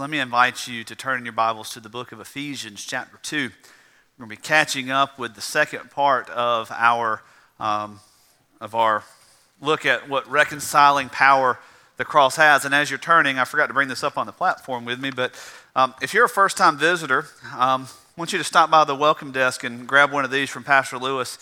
Let me invite you to turn in your Bibles to the book of Ephesians, chapter 2. We're going to be catching up with the second part of our, um, of our look at what reconciling power the cross has. And as you're turning, I forgot to bring this up on the platform with me, but um, if you're a first time visitor, um, I want you to stop by the welcome desk and grab one of these from Pastor Lewis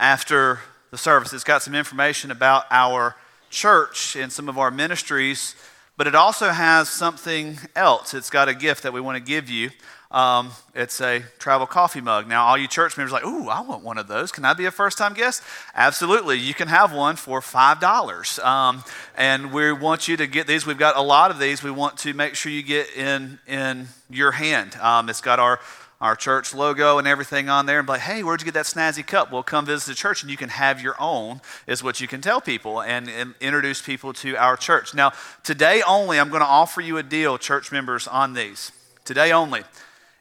after the service. It's got some information about our church and some of our ministries but it also has something else. It's got a gift that we want to give you. Um, it's a travel coffee mug. Now, all you church members like, ooh, I want one of those. Can I be a first time guest? Absolutely. You can have one for $5. Um, and we want you to get these. We've got a lot of these. We want to make sure you get in, in your hand. Um, it's got our our church logo and everything on there and be like, hey, where'd you get that snazzy cup? Well, come visit the church and you can have your own, is what you can tell people and, and introduce people to our church. Now, today only, I'm going to offer you a deal, church members, on these. Today only.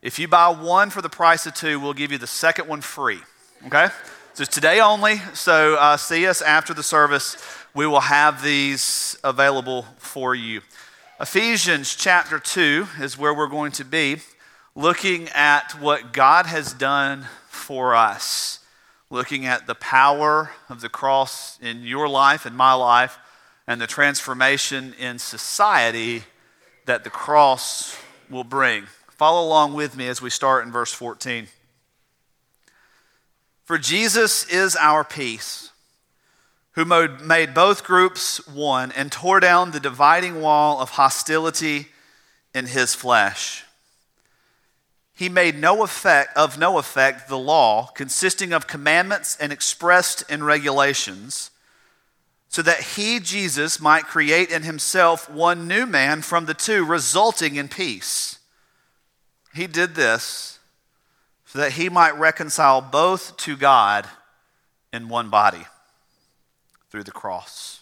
If you buy one for the price of two, we'll give you the second one free. Okay? So it's today only. So uh, see us after the service. We will have these available for you. Ephesians chapter 2 is where we're going to be looking at what God has done for us, looking at the power of the cross in your life and my life, and the transformation in society that the cross will bring. Follow along with me as we start in verse 14. For Jesus is our peace, who made both groups one and tore down the dividing wall of hostility in his flesh he made no effect of no effect the law consisting of commandments and expressed in regulations so that he Jesus might create in himself one new man from the two resulting in peace. He did this so that he might reconcile both to God in one body through the cross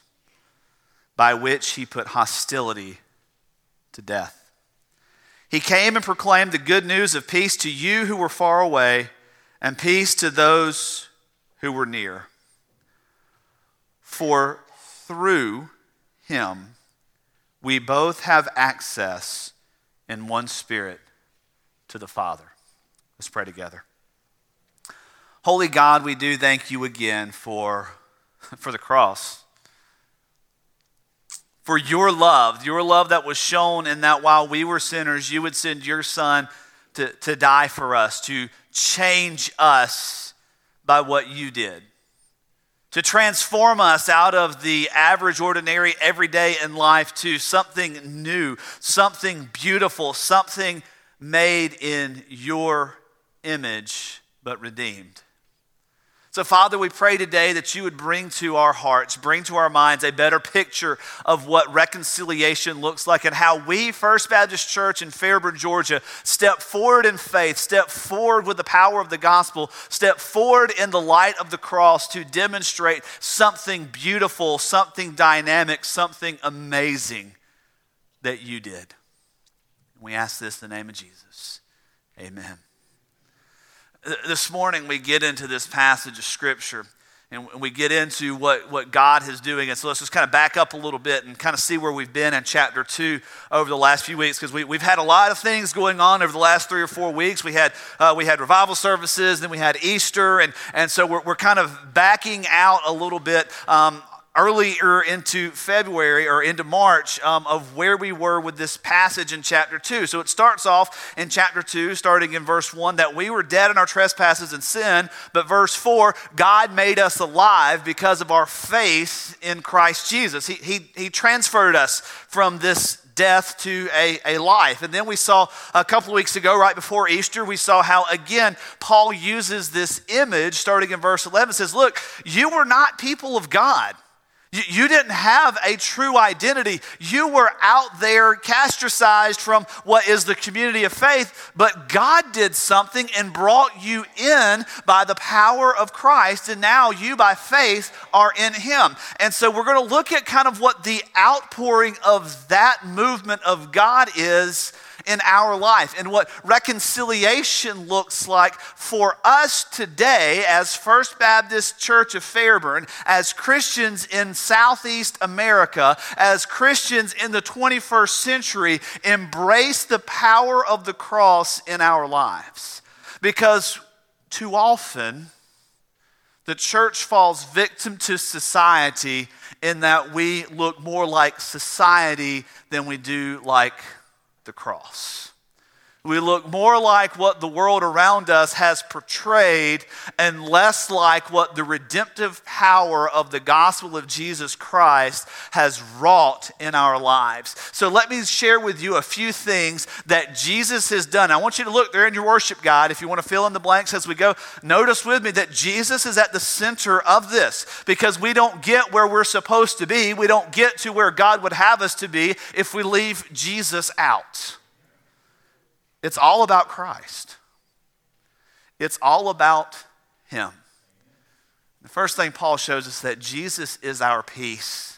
by which he put hostility to death he came and proclaimed the good news of peace to you who were far away and peace to those who were near. For through him we both have access in one spirit to the Father. Let's pray together. Holy God, we do thank you again for, for the cross for your love, your love that was shown in that while we were sinners, you would send your son to, to die for us, to change us by what you did, to transform us out of the average, ordinary, everyday in life to something new, something beautiful, something made in your image but redeemed. So, Father, we pray today that you would bring to our hearts, bring to our minds a better picture of what reconciliation looks like and how we, First Baptist Church in Fairburn, Georgia, step forward in faith, step forward with the power of the gospel, step forward in the light of the cross to demonstrate something beautiful, something dynamic, something amazing that you did. We ask this in the name of Jesus. Amen. This morning, we get into this passage of Scripture and we get into what, what God is doing. And so let's just kind of back up a little bit and kind of see where we've been in chapter 2 over the last few weeks because we, we've had a lot of things going on over the last three or four weeks. We had, uh, we had revival services, then we had Easter, and, and so we're, we're kind of backing out a little bit um, earlier into February or into March um, of where we were with this passage in chapter 2. So it starts off in chapter 2, starting in verse 1, that we were dead in our trespasses and sin, but verse 4, God made us alive because of our faith in Christ Jesus. He, he, he transferred us from this death to a, a life. And then we saw a couple of weeks ago, right before Easter, we saw how, again, Paul uses this image starting in verse 11. says, Look, you were not people of God. You didn't have a true identity. You were out there castricized from what is the community of faith, but God did something and brought you in by the power of Christ, and now you, by faith, are in Him. And so we're going to look at kind of what the outpouring of that movement of God is in our life and what reconciliation looks like for us today as First Baptist Church of Fairburn, as Christians in Southeast America, as Christians in the 21st century, embrace the power of the cross in our lives. Because too often, the church falls victim to society in that we look more like society than we do like the cross. We look more like what the world around us has portrayed and less like what the redemptive power of the gospel of Jesus Christ has wrought in our lives. So let me share with you a few things that Jesus has done. I want you to look there in your worship guide if you want to fill in the blanks as we go. Notice with me that Jesus is at the center of this because we don't get where we're supposed to be. We don't get to where God would have us to be if we leave Jesus out. It's all about Christ, it's all about Him. The first thing Paul shows us that Jesus is our peace.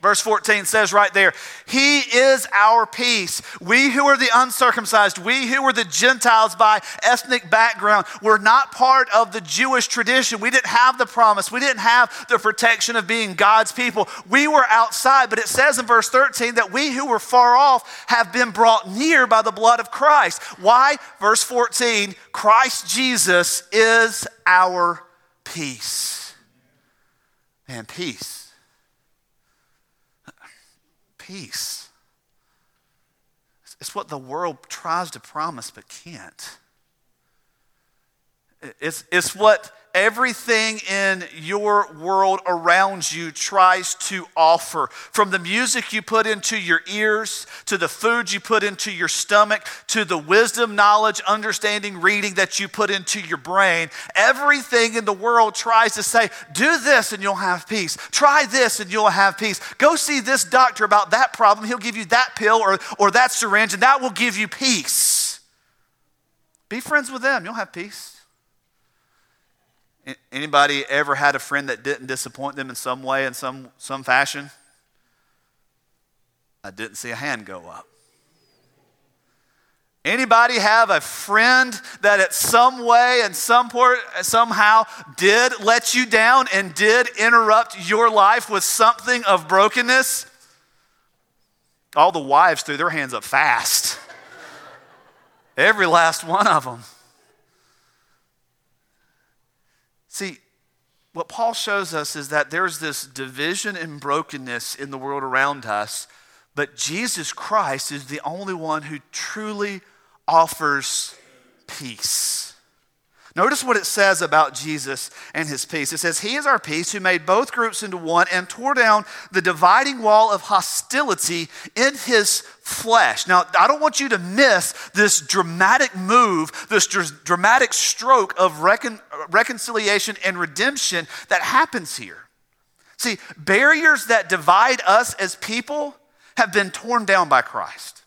Verse 14 says right there, He is our peace. We who are the uncircumcised, we who are the Gentiles by ethnic background, we're not part of the Jewish tradition. We didn't have the promise. We didn't have the protection of being God's people. We were outside, but it says in verse 13 that we who were far off have been brought near by the blood of Christ. Why? Verse 14 Christ Jesus is our peace. And peace peace. It's what the world tries to promise but can't. It's, it's what everything in your world around you tries to offer. From the music you put into your ears, to the food you put into your stomach, to the wisdom, knowledge, understanding, reading that you put into your brain, everything in the world tries to say, do this and you'll have peace. Try this and you'll have peace. Go see this doctor about that problem. He'll give you that pill or, or that syringe, and that will give you peace. Be friends with them, you'll have peace. Anybody ever had a friend that didn't disappoint them in some way, in some, some fashion? I didn't see a hand go up. Anybody have a friend that at some way and some port, somehow did let you down and did interrupt your life with something of brokenness? All the wives threw their hands up fast. Every last one of them. See, what Paul shows us is that there's this division and brokenness in the world around us, but Jesus Christ is the only one who truly offers peace. Notice what it says about Jesus and his peace. It says, He is our peace who made both groups into one and tore down the dividing wall of hostility in his flesh. Now, I don't want you to miss this dramatic move, this dr- dramatic stroke of recon- reconciliation and redemption that happens here. See, barriers that divide us as people have been torn down by Christ.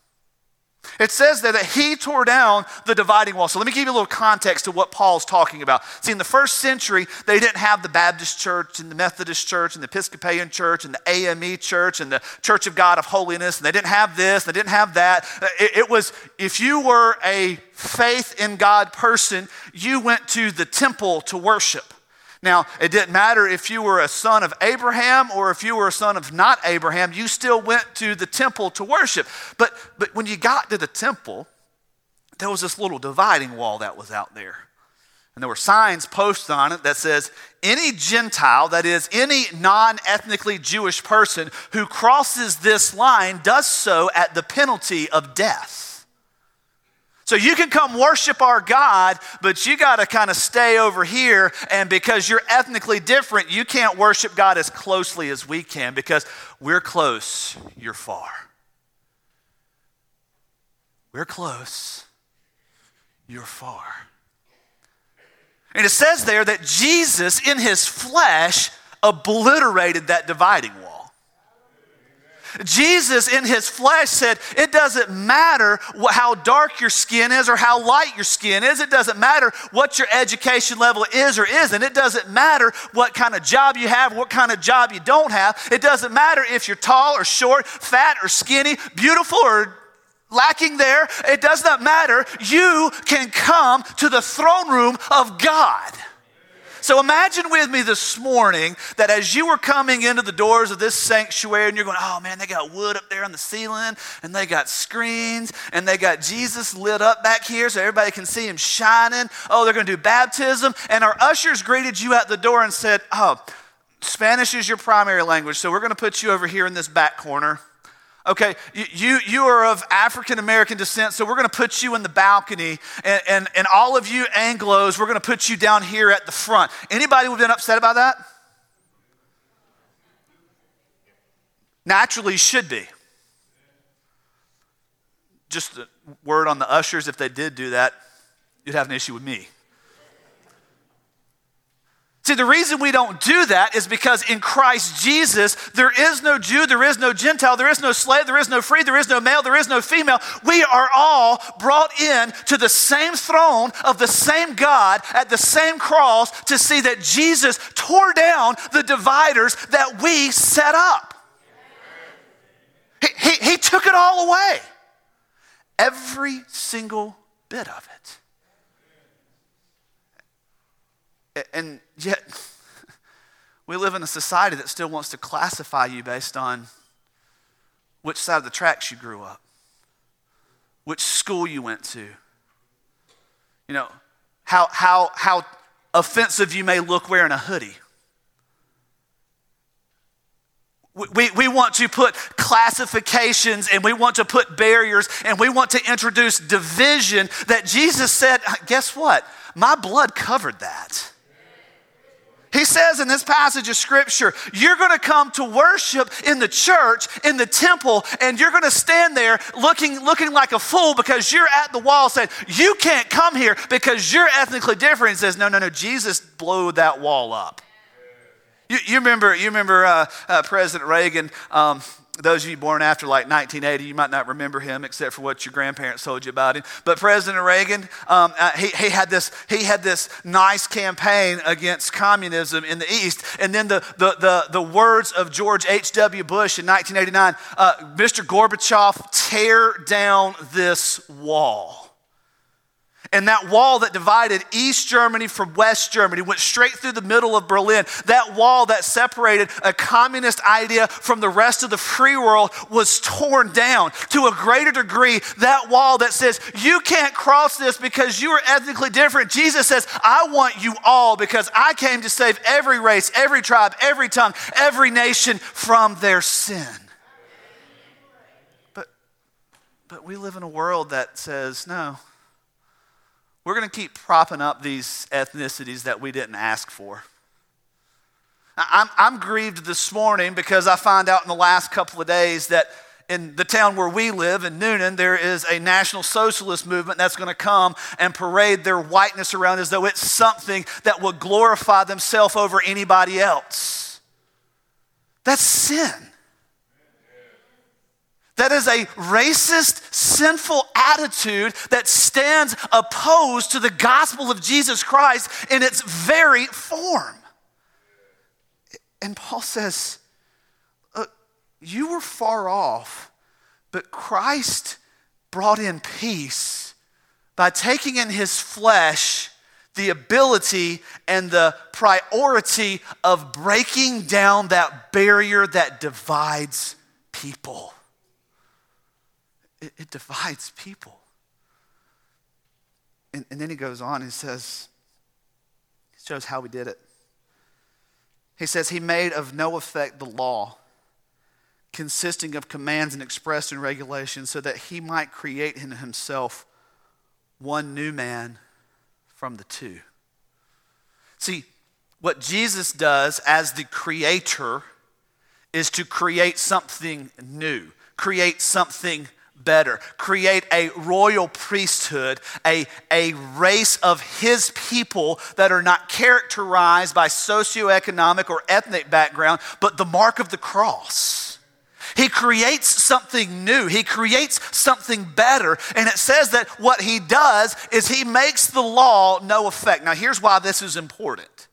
It says there that he tore down the dividing wall. So let me give you a little context to what Paul's talking about. See, in the first century, they didn't have the Baptist church and the Methodist church and the Episcopalian church and the AME church and the Church of God of Holiness. And they didn't have this, they didn't have that. It, it was, if you were a faith in God person, you went to the temple to worship. Now, it didn't matter if you were a son of Abraham or if you were a son of not Abraham, you still went to the temple to worship. But, but when you got to the temple, there was this little dividing wall that was out there. And there were signs posted on it that says, any Gentile, that is, any non ethnically Jewish person who crosses this line does so at the penalty of death. So you can come worship our God, but you got to kind of stay over here. And because you're ethnically different, you can't worship God as closely as we can because we're close, you're far. We're close, you're far. And it says there that Jesus, in his flesh, obliterated that dividing. Jesus in his flesh said, It doesn't matter how dark your skin is or how light your skin is. It doesn't matter what your education level is or isn't. It doesn't matter what kind of job you have, what kind of job you don't have. It doesn't matter if you're tall or short, fat or skinny, beautiful or lacking there, it does not matter. You can come to the throne room of God. So imagine with me this morning that as you were coming into the doors of this sanctuary and you're going, oh man, they got wood up there on the ceiling and they got screens and they got Jesus lit up back here so everybody can see him shining. Oh, they're going to do baptism. And our ushers greeted you at the door and said, oh, Spanish is your primary language, so we're going to put you over here in this back corner. Okay, you, you are of African American descent, so we're going to put you in the balcony, and, and, and all of you Anglos, we're going to put you down here at the front. Anybody would have been upset about that? Naturally, should be. Just a word on the ushers if they did do that, you'd have an issue with me. See, the reason we don't do that is because in Christ Jesus, there is no Jew, there is no Gentile, there is no slave, there is no free, there is no male, there is no female. We are all brought in to the same throne of the same God at the same cross to see that Jesus tore down the dividers that we set up. He, he, he took it all away, every single bit of it. And yet, we live in a society that still wants to classify you based on which side of the tracks you grew up, which school you went to, you know, how, how, how offensive you may look wearing a hoodie. We, we want to put classifications and we want to put barriers and we want to introduce division that Jesus said, guess what? My blood covered that. He says in this passage of scripture, you're going to come to worship in the church, in the temple, and you're going to stand there looking, looking like a fool because you're at the wall saying, You can't come here because you're ethnically different. He says, No, no, no, Jesus blew that wall up. You, you remember, you remember uh, uh, President Reagan. Um, those of you born after like 1980, you might not remember him except for what your grandparents told you about him. But President Reagan, um, uh, he, he, had this, he had this nice campaign against communism in the East. And then the, the, the, the words of George H.W. Bush in 1989 uh, Mr. Gorbachev, tear down this wall. And that wall that divided East Germany from West Germany went straight through the middle of Berlin. That wall that separated a communist idea from the rest of the free world was torn down to a greater degree. That wall that says, you can't cross this because you are ethnically different. Jesus says, I want you all because I came to save every race, every tribe, every tongue, every nation from their sin. But, but we live in a world that says, no we're going to keep propping up these ethnicities that we didn't ask for. I'm, I'm grieved this morning because I find out in the last couple of days that in the town where we live, in Newnan, there is a national socialist movement that's going to come and parade their whiteness around as though it's something that will glorify themselves over anybody else. That's sin. That is a racist, sinful attitude that stands opposed to the gospel of Jesus Christ in its very form. And Paul says, uh, You were far off, but Christ brought in peace by taking in his flesh the ability and the priority of breaking down that barrier that divides people it, it divides people. And, and then he goes on and says, shows how we did it. He says, He made of no effect the law, consisting of commands and expressed in regulations, so that He might create in Himself one new man from the two. See, what Jesus does as the creator is to create something new, create something better, create a royal priesthood, a, a race of his people that are not characterized by socioeconomic or ethnic background, but the mark of the cross. He creates something new. He creates something better. And it says that what he does is he makes the law no effect. Now, here's why this is important.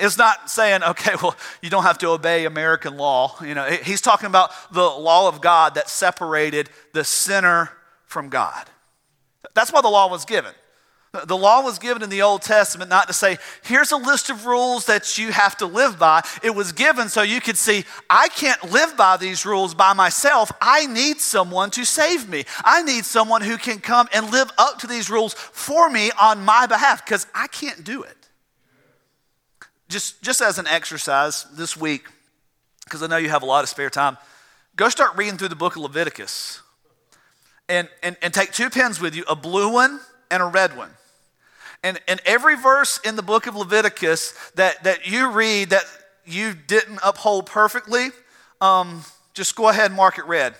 It's not saying, okay, well, you don't have to obey American law. You know, he's talking about the law of God that separated the sinner from God. That's why the law was given. The law was given in the Old Testament not to say, here's a list of rules that you have to live by. It was given so you could see, I can't live by these rules by myself. I need someone to save me. I need someone who can come and live up to these rules for me on my behalf because I can't do it. Just, just as an exercise this week, because I know you have a lot of spare time, go start reading through the book of Leviticus. And, and, and take two pens with you, a blue one and a red one. And, and every verse in the book of Leviticus that, that you read that you didn't uphold perfectly, um, just go ahead and mark it red.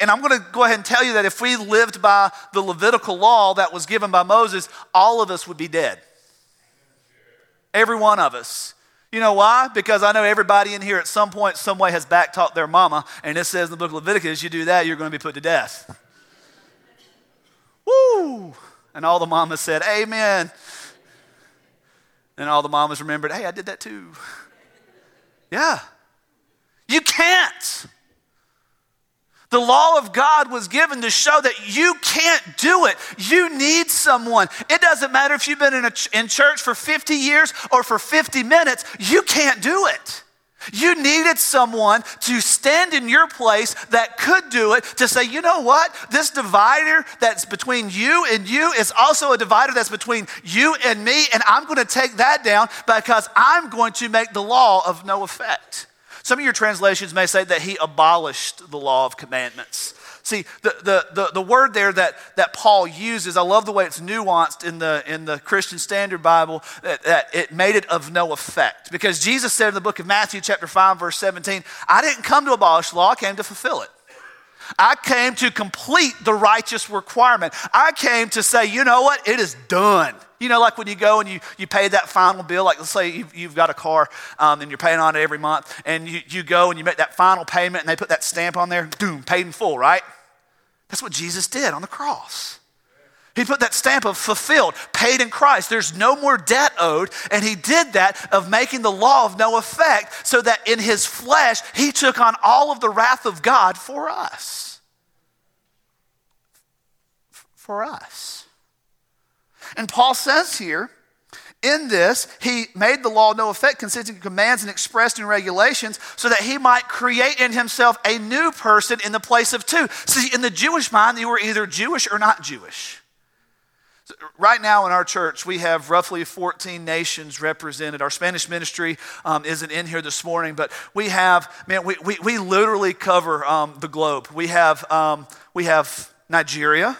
And I'm going to go ahead and tell you that if we lived by the Levitical law that was given by Moses, all of us would be dead. Every one of us. You know why? Because I know everybody in here at some point, some way has backtalked their mama, and it says in the book of Leviticus, you do that, you're going to be put to death. Woo! And all the mamas said, Amen. And all the mamas remembered, hey, I did that too. Yeah. You can't. The law of God was given to show that you can't do it. You need someone. It doesn't matter if you've been in, a, in church for 50 years or for 50 minutes, you can't do it. You needed someone to stand in your place that could do it, to say, you know what? This divider that's between you and you is also a divider that's between you and me, and I'm going to take that down because I'm going to make the law of no effect. Some of your translations may say that he abolished the law of commandments. See, the, the, the, the, word there that, that Paul uses, I love the way it's nuanced in the, in the Christian Standard Bible, that, that it made it of no effect. Because Jesus said in the book of Matthew, chapter 5, verse 17, I didn't come to abolish law, I came to fulfill it. I came to complete the righteous requirement. I came to say, you know what? It is done. You know, like when you go and you, you pay that final bill, like let's say you've, you've got a car um, and you're paying on it every month, and you, you go and you make that final payment and they put that stamp on there, boom, paid in full, right? That's what Jesus did on the cross. He put that stamp of fulfilled, paid in Christ. There's no more debt owed. And he did that of making the law of no effect so that in his flesh, he took on all of the wrath of God for us. For us. And Paul says here, in this, he made the law no effect, consisting of commands and expressed in regulations, so that he might create in himself a new person in the place of two. See, in the Jewish mind, you were either Jewish or not Jewish. Right now in our church, we have roughly 14 nations represented. Our Spanish ministry um, isn't in here this morning, but we have, man, we, we, we literally cover um, the globe. We have, um, we have Nigeria,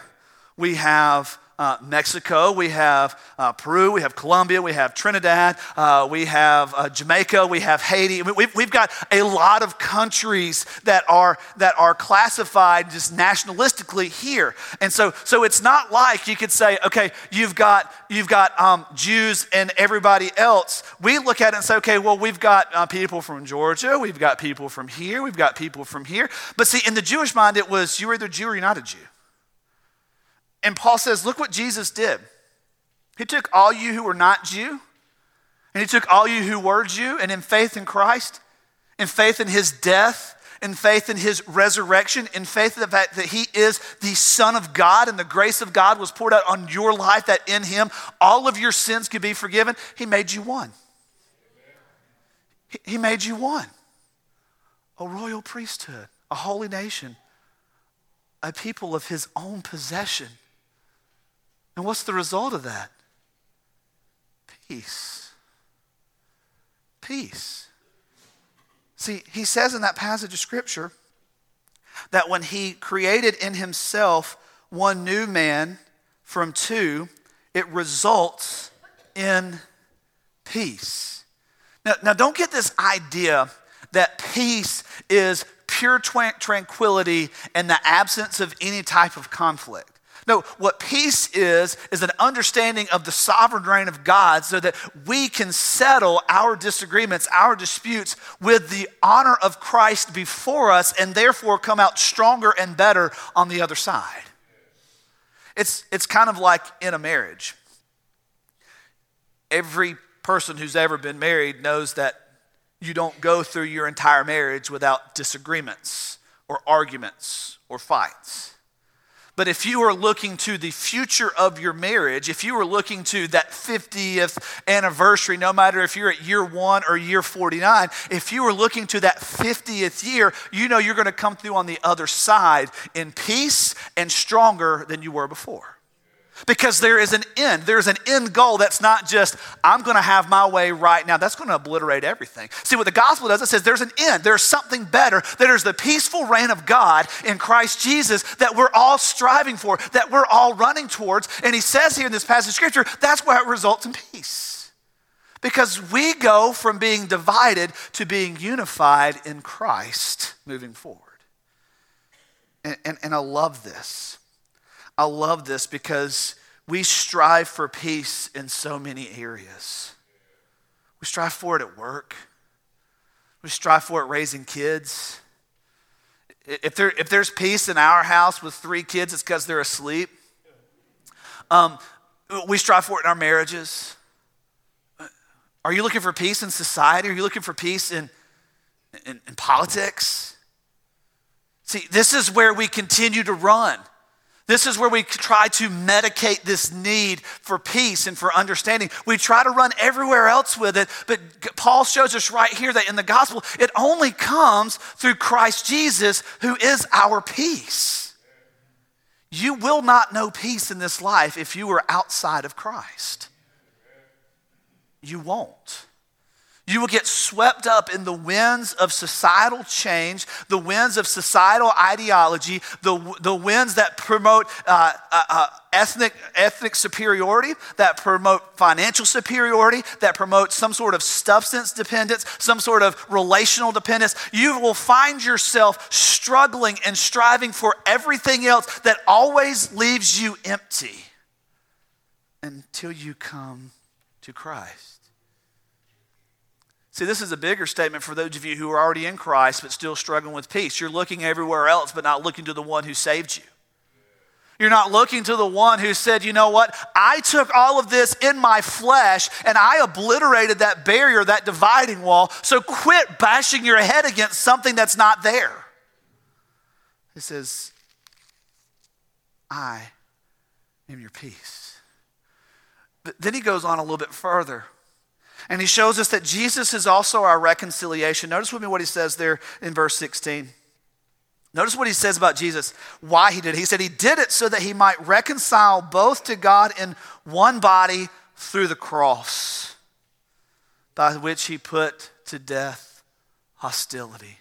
we have uh, Mexico, we have uh, Peru, we have Colombia, we have Trinidad, uh, we have uh, Jamaica, we have Haiti. We've, we've got a lot of countries that are, that are classified just nationalistically here. And so, so it's not like you could say, okay, you've got, you've got um, Jews and everybody else. We look at it and say, okay, well, we've got uh, people from Georgia, we've got people from here, we've got people from here. But see, in the Jewish mind, it was you're either Jew or you're not a Jew. And Paul says, Look what Jesus did. He took all you who were not Jew, and he took all you who were Jew, and in faith in Christ, in faith in his death, in faith in his resurrection, in faith in the fact that he is the Son of God and the grace of God was poured out on your life, that in him all of your sins could be forgiven, he made you one. He made you one. A royal priesthood, a holy nation, a people of his own possession. And what's the result of that? Peace. Peace. See, he says in that passage of Scripture that when he created in himself one new man from two, it results in peace. Now, now don't get this idea that peace is pure tranquility and the absence of any type of conflict. No, what peace is, is an understanding of the sovereign reign of God so that we can settle our disagreements, our disputes with the honor of Christ before us and therefore come out stronger and better on the other side. It's, it's kind of like in a marriage. Every person who's ever been married knows that you don't go through your entire marriage without disagreements or arguments or fights. But if you are looking to the future of your marriage, if you are looking to that 50th anniversary, no matter if you're at year one or year 49, if you are looking to that 50th year, you know you're going to come through on the other side in peace and stronger than you were before. Because there is an end. There's an end goal that's not just, I'm going to have my way right now. That's going to obliterate everything. See, what the gospel does, it says there's an end. There's something better. There's the peaceful reign of God in Christ Jesus that we're all striving for, that we're all running towards. And he says here in this passage of scripture, that's where it results in peace. Because we go from being divided to being unified in Christ moving forward. And, and, and I love this I love this because we strive for peace in so many areas. We strive for it at work, we strive for it raising kids. If, there, if there's peace in our house with three kids, it's because they're asleep. Um, we strive for it in our marriages. Are you looking for peace in society? Are you looking for peace in, in, in politics? See, this is where we continue to run. This is where we try to medicate this need for peace and for understanding. We try to run everywhere else with it, but Paul shows us right here that in the gospel, it only comes through Christ Jesus, who is our peace. You will not know peace in this life if you are outside of Christ. You won't. You will get swept up in the winds of societal change, the winds of societal ideology, the, the winds that promote uh, uh, uh, ethnic, ethnic superiority, that promote financial superiority, that promote some sort of substance dependence, some sort of relational dependence. You will find yourself struggling and striving for everything else that always leaves you empty until you come to Christ. See, this is a bigger statement for those of you who are already in Christ but still struggling with peace. You're looking everywhere else but not looking to the one who saved you. You're not looking to the one who said, you know what? I took all of this in my flesh and I obliterated that barrier, that dividing wall. So quit bashing your head against something that's not there. He says, I am your peace. But then he goes on a little bit further. And he shows us that Jesus is also our reconciliation. Notice with me what he says there in verse 16. Notice what he says about Jesus, why he did it. He said he did it so that he might reconcile both to God in one body through the cross, by which he put to death hostility.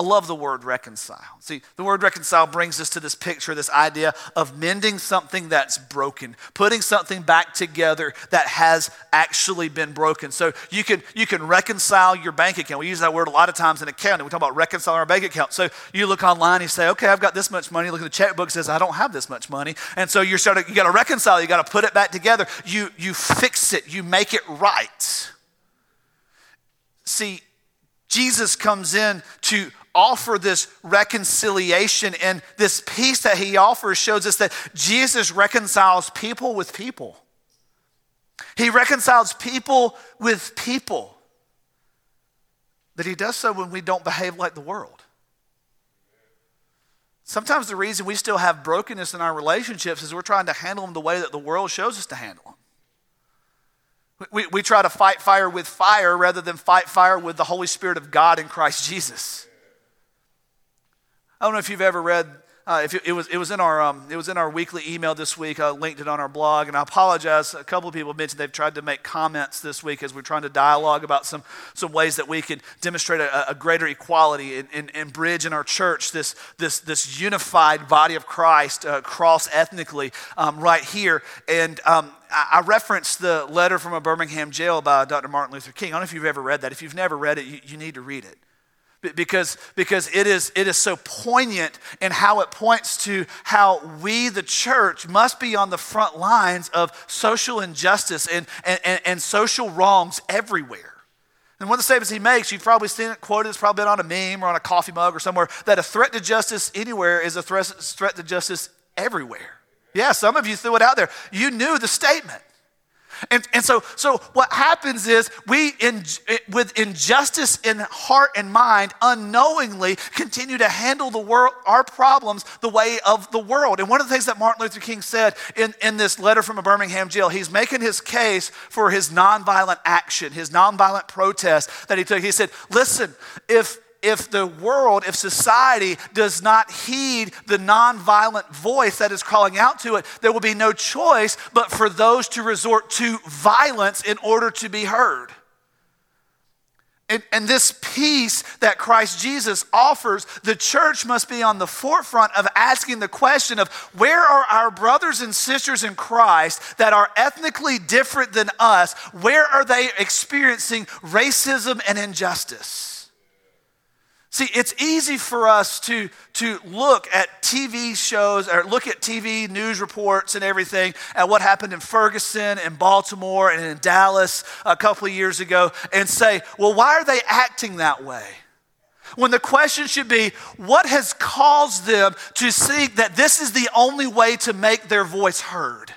I love the word reconcile. See, the word reconcile brings us to this picture, this idea of mending something that's broken, putting something back together that has actually been broken. So you can you can reconcile your bank account. We use that word a lot of times in accounting. We talk about reconciling our bank account. So you look online, you say, okay, I've got this much money. Look at the checkbook, says I don't have this much money, and so you're starting. You got to reconcile. You got to put it back together. You you fix it. You make it right. See, Jesus comes in to offer this reconciliation and this peace that he offers shows us that Jesus reconciles people with people. He reconciles people with people. But he does so when we don't behave like the world. Sometimes the reason we still have brokenness in our relationships is we're trying to handle them the way that the world shows us to handle them. We, we try to fight fire with fire rather than fight fire with the Holy Spirit of God in Christ Jesus. I don't know if you've ever read. Uh, if it, it, was, it was in our um, it was in our weekly email this week. I linked it on our blog, and I apologize. A couple of people mentioned they've tried to make comments this week as we're trying to dialogue about some some ways that we can demonstrate a, a greater equality and, and, and, bridge in our church this this this unified body of Christ uh, cross ethnically um, right here. And um, I referenced the letter from a Birmingham jail by Dr. Martin Luther King. I don't know if you've ever read that. If you've never read it, you, you need to read it because, because it, is, it is so poignant in how it points to how we, the church, must be on the front lines of social injustice and, and, and, and social wrongs everywhere. And one of the statements he makes, you've probably seen it quoted, it's probably been on a meme or on a coffee mug or somewhere, that a threat to justice anywhere is a threat, threat to justice everywhere. Yeah, some of you threw it out there. You knew the statement. And, and so, so what happens is we, in, with injustice in heart and mind, unknowingly continue to handle the world, our problems the way of the world. And one of the things that Martin Luther King said in, in this letter from a Birmingham jail, he's making his case for his nonviolent action, his nonviolent protest that he took. He said, listen, if if the world, if society does not heed the nonviolent voice that is calling out to it, there will be no choice but for those to resort to violence in order to be heard. And, and, this peace that Christ Jesus offers, the church must be on the forefront of asking the question of where are our brothers and sisters in Christ that are ethnically different than us? Where are they experiencing racism and injustice? See, it's easy for us to, to look at TV shows or look at TV news reports and everything at what happened in Ferguson and Baltimore and in Dallas a couple of years ago and say, well, why are they acting that way? When the question should be, what has caused them to see that this is the only way to make their voice heard?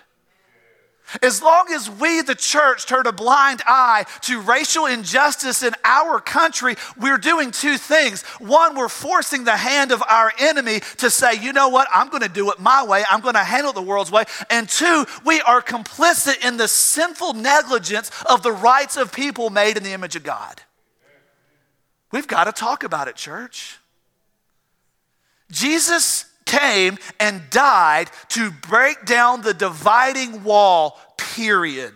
As long as we, the church, turn a blind eye to racial injustice in our country, we're doing two things. One, we're forcing the hand of our enemy to say, you know what, I'm going to do it my way, I'm going to handle the world's way. And two, we are complicit in the sinful negligence of the rights of people made in the image of God. We've got to talk about it, church. Jesus came and died to break down the dividing wall, period.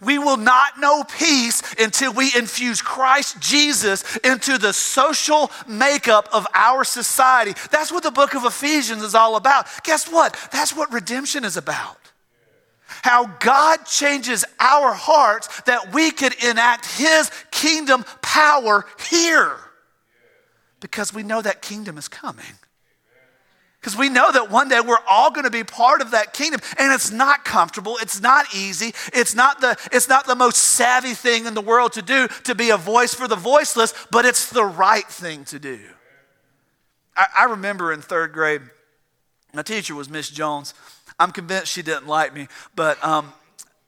We will not know peace until we infuse Christ Jesus into the social makeup of our society. That's what the book of Ephesians is all about. Guess what? That's what redemption is about. How God changes our hearts that we could enact His kingdom power here. Because we know that kingdom is coming. Because we know that one day we're all going to be part of that kingdom. And it's not comfortable. It's not easy. It's not, the, it's not the most savvy thing in the world to do to be a voice for the voiceless, but it's the right thing to do. I, I remember in third grade, my teacher was Miss Jones. I'm convinced she didn't like me, but um,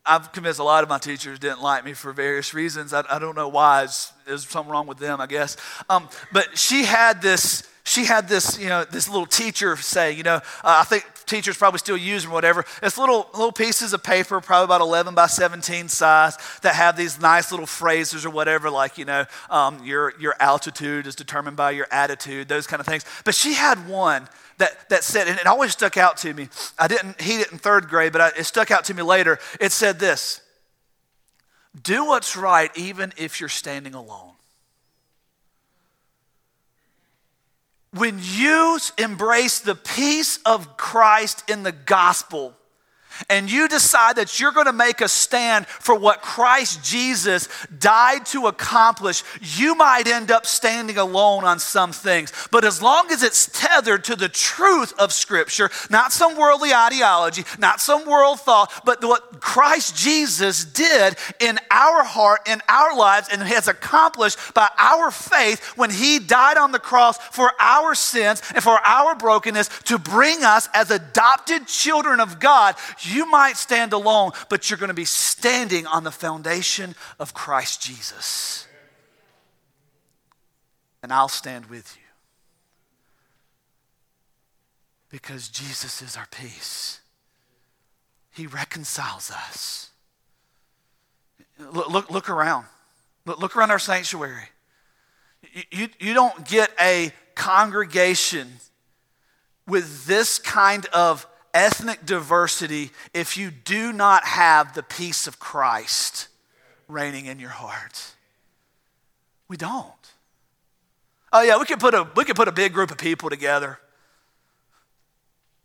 I've convinced a lot of my teachers didn't like me for various reasons. I, I don't know why. There's something wrong with them, I guess. Um, but she had this she had this, you know, this little teacher say, you know, uh, I think teachers probably still use them or whatever. It's little little pieces of paper, probably about 11 by 17 size, that have these nice little phrases or whatever, like you know, um, your your altitude is determined by your attitude, those kind of things. But she had one that that said, and it always stuck out to me. I didn't heed it in third grade, but I, it stuck out to me later. It said this: "Do what's right, even if you're standing alone." When you embrace the peace of Christ in the gospel, and you decide that you're going to make a stand for what Christ Jesus died to accomplish, you might end up standing alone on some things. But as long as it's tethered to the truth of Scripture, not some worldly ideology, not some world thought, but what Christ Jesus did in our heart, in our lives, and has accomplished by our faith when He died on the cross for our sins and for our brokenness to bring us as adopted children of God you might stand alone, but you're going to be standing on the foundation of Christ Jesus. And I'll stand with you. Because Jesus is our peace. He reconciles us. Look, look, look around. Look, look around our sanctuary. You, you, you don't get a congregation with this kind of ethnic diversity if you do not have the peace of Christ reigning in your heart. We don't. Oh yeah, we could put a we could put a big group of people together.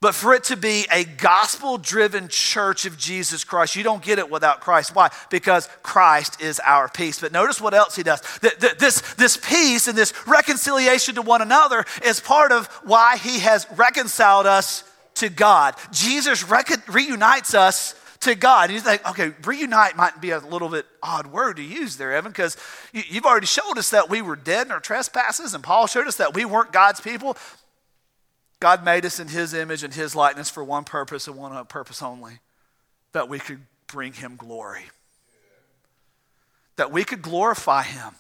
But for it to be a gospel driven church of Jesus Christ, you don't get it without Christ. Why? Because Christ is our peace. But notice what else he does. This, this peace and this reconciliation to one another is part of why he has reconciled us to God. Jesus reunites us to God. And you think, okay, reunite might be a little bit odd word to use there, Evan, because you, you've already showed us that we were dead in our trespasses, and Paul showed us that we weren't God's people. God made us in his image and his likeness for one purpose and one uh, purpose only that we could bring him glory. That we could glorify him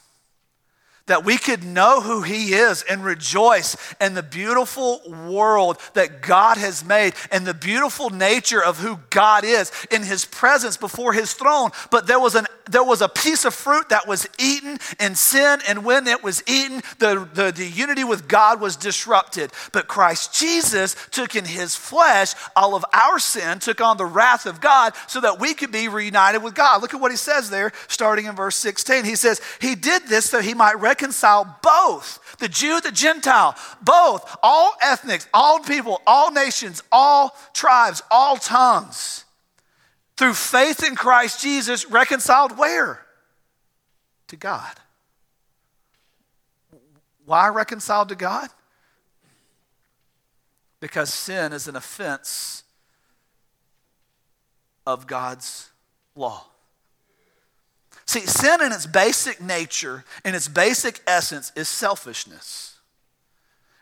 that we could know who He is and rejoice in the beautiful world that God has made and the beautiful nature of who God is in His presence before His throne. But there was, an, there was a piece of fruit that was eaten in sin, and when it was eaten, the, the, the unity with God was disrupted. But Christ Jesus took in His flesh all of our sin, took on the wrath of God so that we could be reunited with God. Look at what He says there, starting in verse 16. He says, He did this so He might reconcile both the Jew, the Gentile, both, all ethnics, all people, all nations, all tribes, all tongues. Through faith in Christ Jesus, reconciled where? To God. Why reconciled to God? Because sin is an offense of God's law. See, sin in its basic nature, in its basic essence, is selfishness.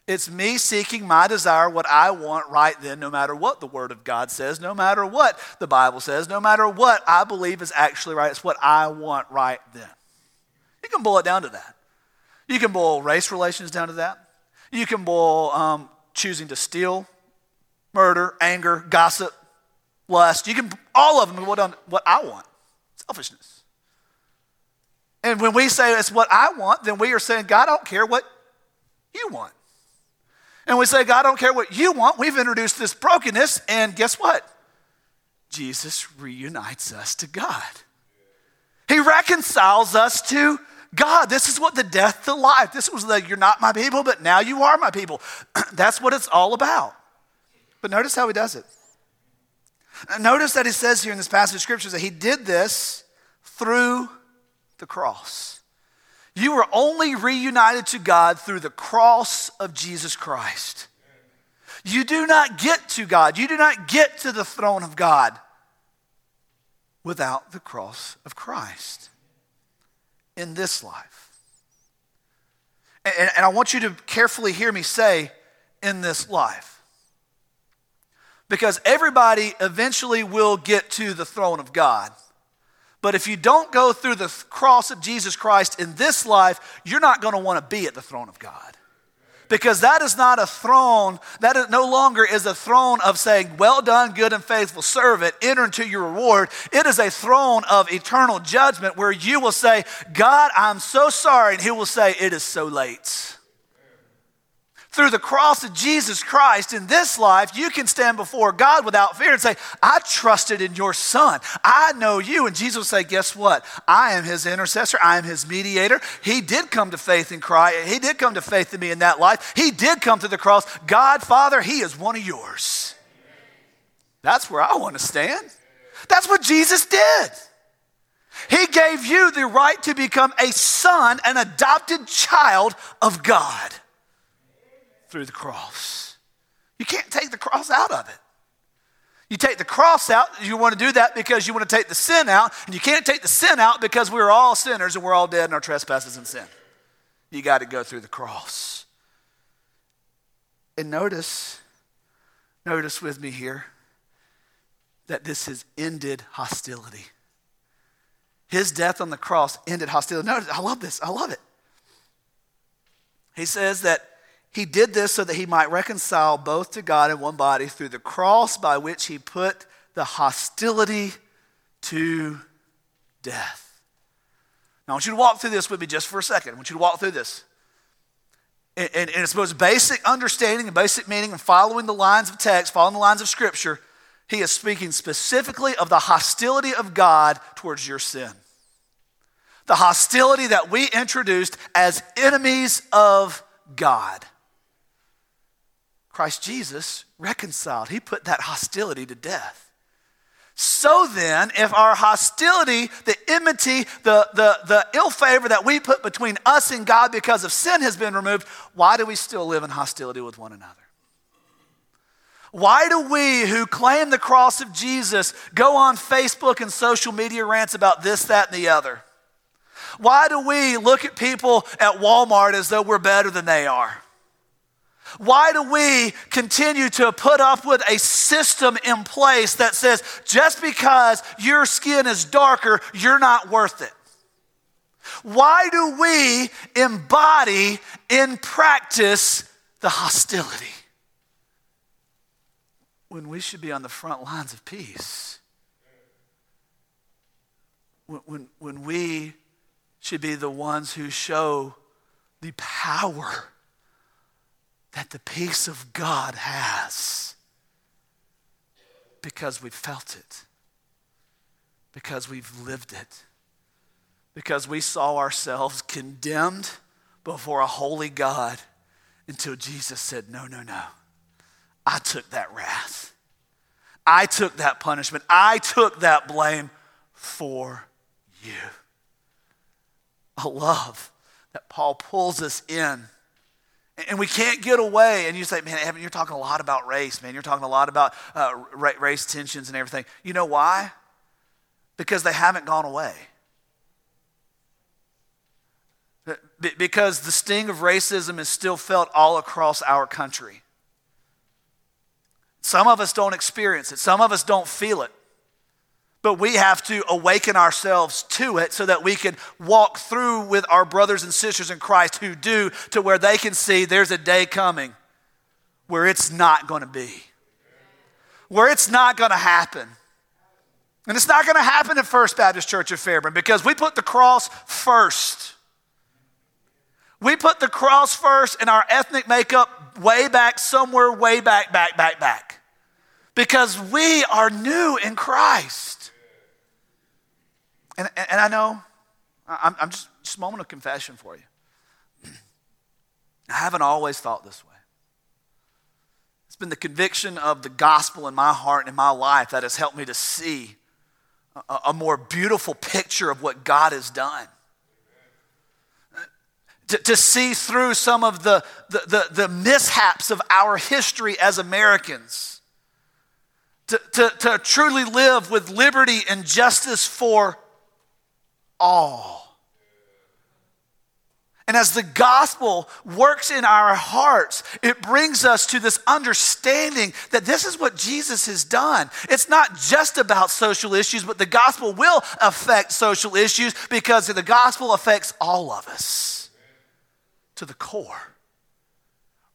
It's me seeking my desire, what I want right then, no matter what the Word of God says, no matter what the Bible says, no matter what I believe is actually right. It's what I want right then. You can boil it down to that. You can boil race relations down to that. You can boil um, choosing to steal, murder, anger, gossip, lust. You can, all of them boil down to what I want selfishness. And when we say it's what I want, then we are saying, God, I don't care what you want. And we say, God, I don't care what you want. We've introduced this brokenness, and guess what? Jesus reunites us to God. He reconciles us to God. This is what the death to life. This was the you're not my people, but now you are my people. That's what it's all about. But notice how he does it. Notice that he says here in this passage of scripture that he did this through the cross. You were only reunited to God through the cross of Jesus Christ. You do not get to God, you do not get to the throne of God without the cross of Christ in this life. And, and, I want you to carefully hear me say, in this life. Because everybody eventually will get to the throne of God. But if you don't go through the cross of Jesus Christ in this life, you're not going to want to be at the throne of God. Because that is not a throne, that is no longer is a throne of saying, Well done, good and faithful servant, enter into your reward. It is a throne of eternal judgment where you will say, God, I'm so sorry. And he will say, It is so late through the cross of Jesus Christ in this life, you can stand before God without fear and say, I trusted in your son. I know you. And Jesus will say, Guess what? I am his intercessor. I am his mediator. He did come to faith in Christ. He did come to faith in me in that life. He did come to the cross. God, Father, he is one of yours. That's where I want to stand. That's what Jesus did. He gave you the right to become a son, an adopted child of God through the cross. You can't take the cross out of it. You take the cross out, you want to do that because you want to take the sin out, and you can't take the sin out because we're all sinners and we're all dead in our trespasses and sin. You got to go through the cross. And notice, notice with me here that this has ended hostility. His death on the cross ended hostility. Notice, I love this. I love it. He says that he did this so that he might reconcile both to God in one body through the cross by which he put the hostility to death. Now, I want you to walk through this with me just for a second. I want you to walk through this. And, it's most basic understanding and basic meaning and following the lines of text, following the lines of Scripture. He is speaking specifically of the hostility of God towards your sin. The hostility that we introduced as enemies of God. Christ Jesus reconciled. He put that hostility to death. So then, if our hostility, the enmity, the, the, the ill favor that we put between us and God because of sin has been removed, why do we still live in hostility with one another? Why do we who claim the cross of Jesus go on Facebook and social media rants about this, that, and the other? Why do we look at people at Walmart as though we're better than they are? Why do we continue to put up with a system in place that says just because your skin is darker, you're not worth it? Why do we embody in practice the hostility when we should be on the front lines of peace? When, when, when we should be the ones who show the power that the peace of God has because we've felt it, because we've lived it, because we saw ourselves condemned before a holy God until Jesus said, No, no, no. I took that wrath. I took that punishment. I took that blame for you. I love that Paul pulls us in and we can't get away. And you say, man, Evan, you're talking a lot about race, man. You're talking a lot about uh, race tensions and everything. You know why? Because they haven't gone away. Because the sting of racism is still felt all across our country. Some of us don't experience it, some of us don't feel it. But we have to awaken ourselves to it so that we can walk through with our brothers and sisters in Christ who do to where they can see there's a day coming where it's not going to be, where it's not going to happen. And it's not going to happen at First Baptist Church of Fairburn because we put the cross first. We put the cross first in our ethnic makeup way back, somewhere way back, back, back, back. Because we are new in Christ. And, and I know, I'm, I'm just, just a moment of confession for you. I haven't always thought this way. It's been the conviction of the gospel in my heart and in my life that has helped me to see a, a more beautiful picture of what God has done. To, to, see through some of the, the, the, the, mishaps of our history as Americans. To, to, to truly live with liberty and justice for all. And as the gospel works in our hearts, it brings us to this understanding that this is what Jesus has done. It's not just about social issues, but the gospel will affect social issues because the gospel affects all of us to the core.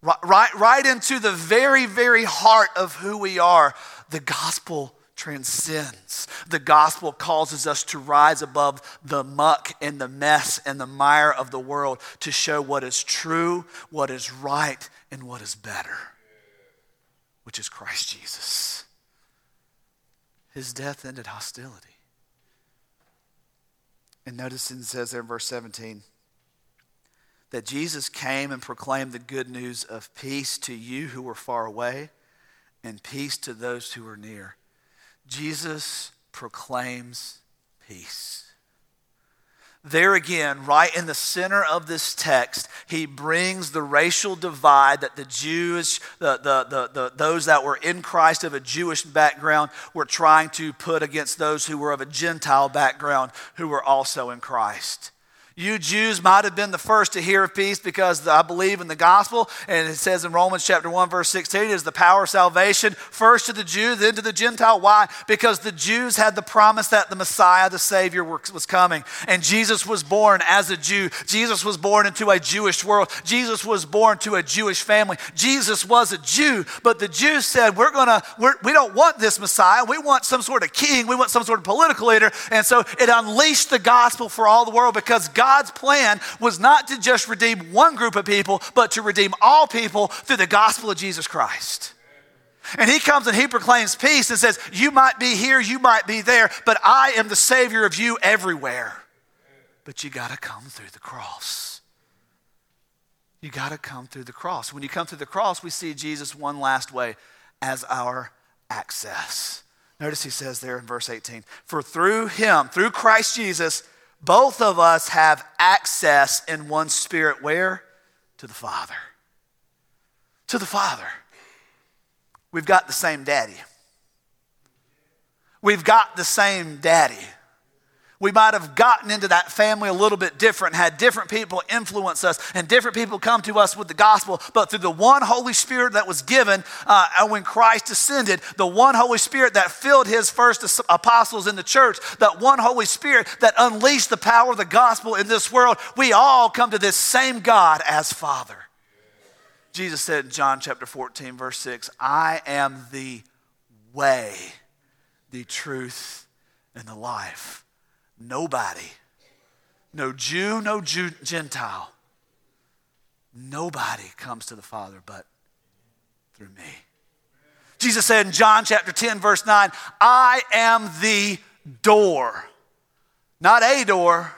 Right, right, right into the very, very heart of who we are, the gospel transcends. The gospel causes us to rise above the muck and the mess and the mire of the world to show what is true, what is right, and what is better, which is Christ Jesus. His death ended hostility. And notice it says there in verse 17 that Jesus came and proclaimed the good news of peace to you who were far away and peace to those who were near. Jesus proclaims peace. There again, right in the center of this text, he brings the racial divide that the Jews, the, the, the, the, those that were in Christ of a Jewish background, were trying to put against those who were of a Gentile background who were also in Christ. You Jews might have been the first to hear of peace because I believe in the gospel. And it says in Romans chapter 1, verse 16, is the power of salvation first to the Jew, then to the Gentile. Why? Because the Jews had the promise that the Messiah, the Savior, was coming. And Jesus was born as a Jew. Jesus was born into a Jewish world. Jesus was born to a Jewish family. Jesus was a Jew, but the Jews said, We're gonna, we're, we don't want this Messiah. We want some sort of king. We want some sort of political leader. And so it unleashed the gospel for all the world because God God's plan was not to just redeem one group of people, but to redeem all people through the gospel of Jesus Christ. And he comes and he proclaims peace and says, You might be here, you might be there, but I am the Savior of you everywhere. But you got to come through the cross. You got to come through the cross. When you come through the cross, we see Jesus one last way as our access. Notice he says there in verse 18, For through him, through Christ Jesus, both of us have access in one spirit where? To the Father. To the Father. We've got the same daddy. We've got the same daddy. We might have gotten into that family a little bit different, had different people influence us, and different people come to us with the gospel. But through the one Holy Spirit that was given uh, when Christ ascended, the one Holy Spirit that filled his first apostles in the church, that one Holy Spirit that unleashed the power of the gospel in this world, we all come to this same God as Father. Jesus said in John chapter 14, verse 6, I am the way, the truth, and the life. Nobody, no Jew, no Jew, Gentile, nobody comes to the Father but through me. Jesus said in John chapter 10, verse 9, I am the door. Not a door,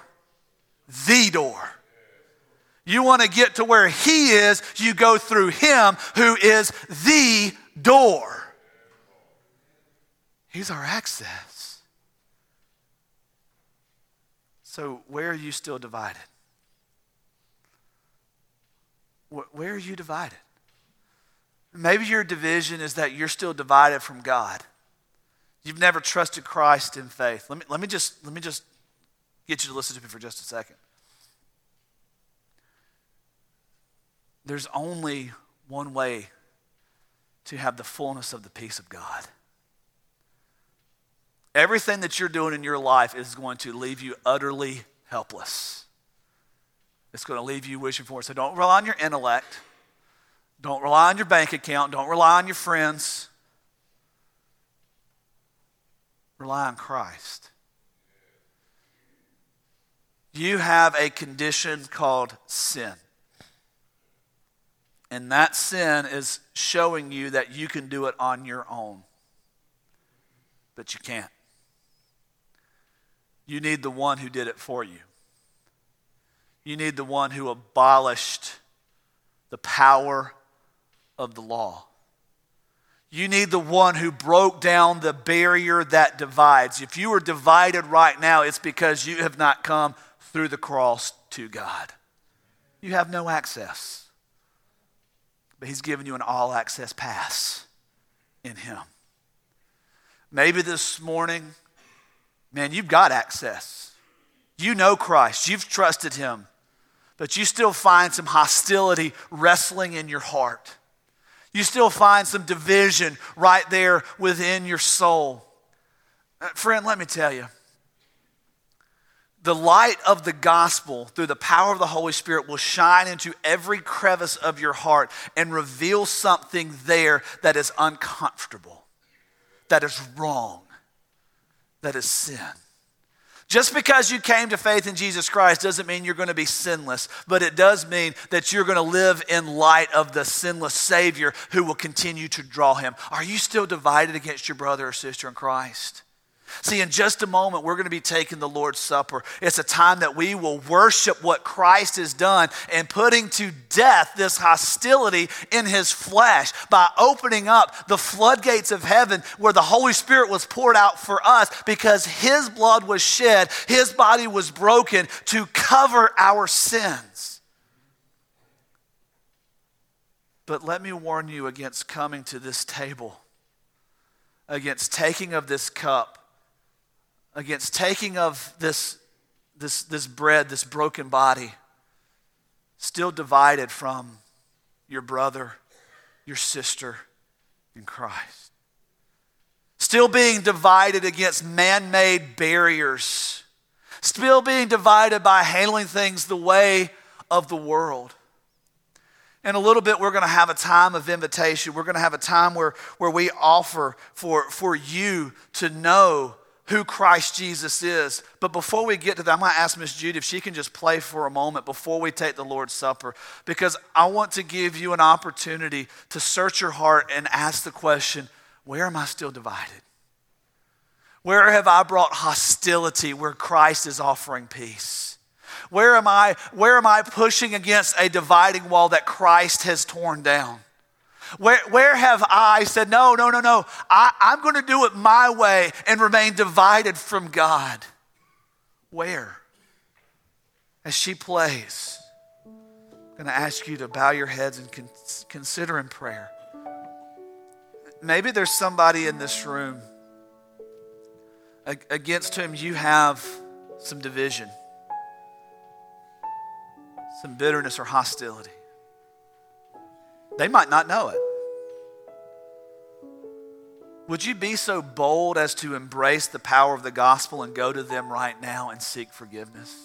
the door. You want to get to where He is, you go through Him who is the door. He's our access. So, where are you still divided? Where are you divided? Maybe your division is that you're still divided from God. You've never trusted Christ in faith. Let me, let me, just, let me just get you to listen to me for just a second. There's only one way to have the fullness of the peace of God. Everything that you're doing in your life is going to leave you utterly helpless. It's going to leave you wishing for it. So don't rely on your intellect. Don't rely on your bank account. Don't rely on your friends. Rely on Christ. You have a condition called sin. And that sin is showing you that you can do it on your own. But you can't. You need the one who did it for you. You need the one who abolished the power of the law. You need the one who broke down the barrier that divides. If you are divided right now, it's because you have not come through the cross to God. You have no access. But He's given you an all access pass in Him. Maybe this morning, man, you've got access. You know Christ, you've trusted Him, but you still find some hostility wrestling in your heart. You still find some division right there within your soul. Uh, friend, let me tell you the light of the gospel through the power of the Holy Spirit will shine into every crevice of your heart and reveal something there that is uncomfortable, that is wrong, that is sin. Just because you came to faith in Jesus Christ doesn't mean you're going to be sinless, but it does mean that you're going to live in light of the sinless Savior who will continue to draw him. Are you still divided against your brother or sister in Christ? See, in just a moment, we're going to be taking the Lord's Supper. It's a time that we will worship what Christ has done and putting to death this hostility in his flesh by opening up the floodgates of heaven where the Holy Spirit was poured out for us because his blood was shed, his body was broken to cover our sins. But let me warn you against coming to this table, against taking of this cup against taking of this, this, this bread, this broken body, still divided from your brother, your sister in Christ. Still being divided against man made barriers. Still being divided by handling things the way of the world. In a little bit, we're going to have a time of invitation. We're going to have a time where, where we offer for, for you to know who Christ Jesus is. But before we get to that, I'm going to ask Miss Judy if she can just play for a moment before we take the Lord's Supper, because I want to give you an opportunity to search your heart and ask the question where am I still divided? Where have I brought hostility where Christ is offering peace? Where am I, where am I pushing against a dividing wall that Christ has torn down? Where, where have I said, no, no, no, no, I, I'm going to do it my way and remain divided from God? Where? As she plays, I'm going to ask you to bow your heads and con- consider in prayer. Maybe there's somebody in this room against whom you have some division, some bitterness or hostility. They might not know it. Would you be so bold as to embrace the power of the gospel and go to them right now and seek forgiveness?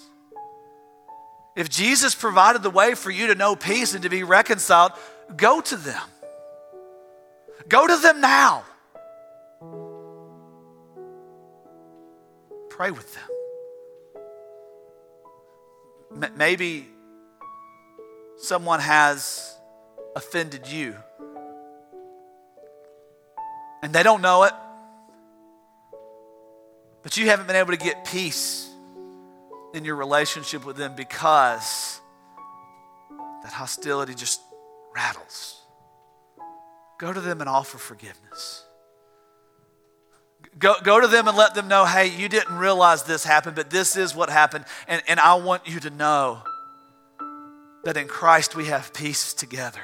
If Jesus provided the way for you to know peace and to be reconciled, go to them. Go to them now. Pray with them. Maybe someone has offended you and they don't know it, but you haven't been able to get peace in your relationship with them because that hostility just rattles. Go to them and offer forgiveness. Go, go to them and let them know hey, you didn't realize this happened, but this is what happened. And, and I want you to know that in Christ we have peace together.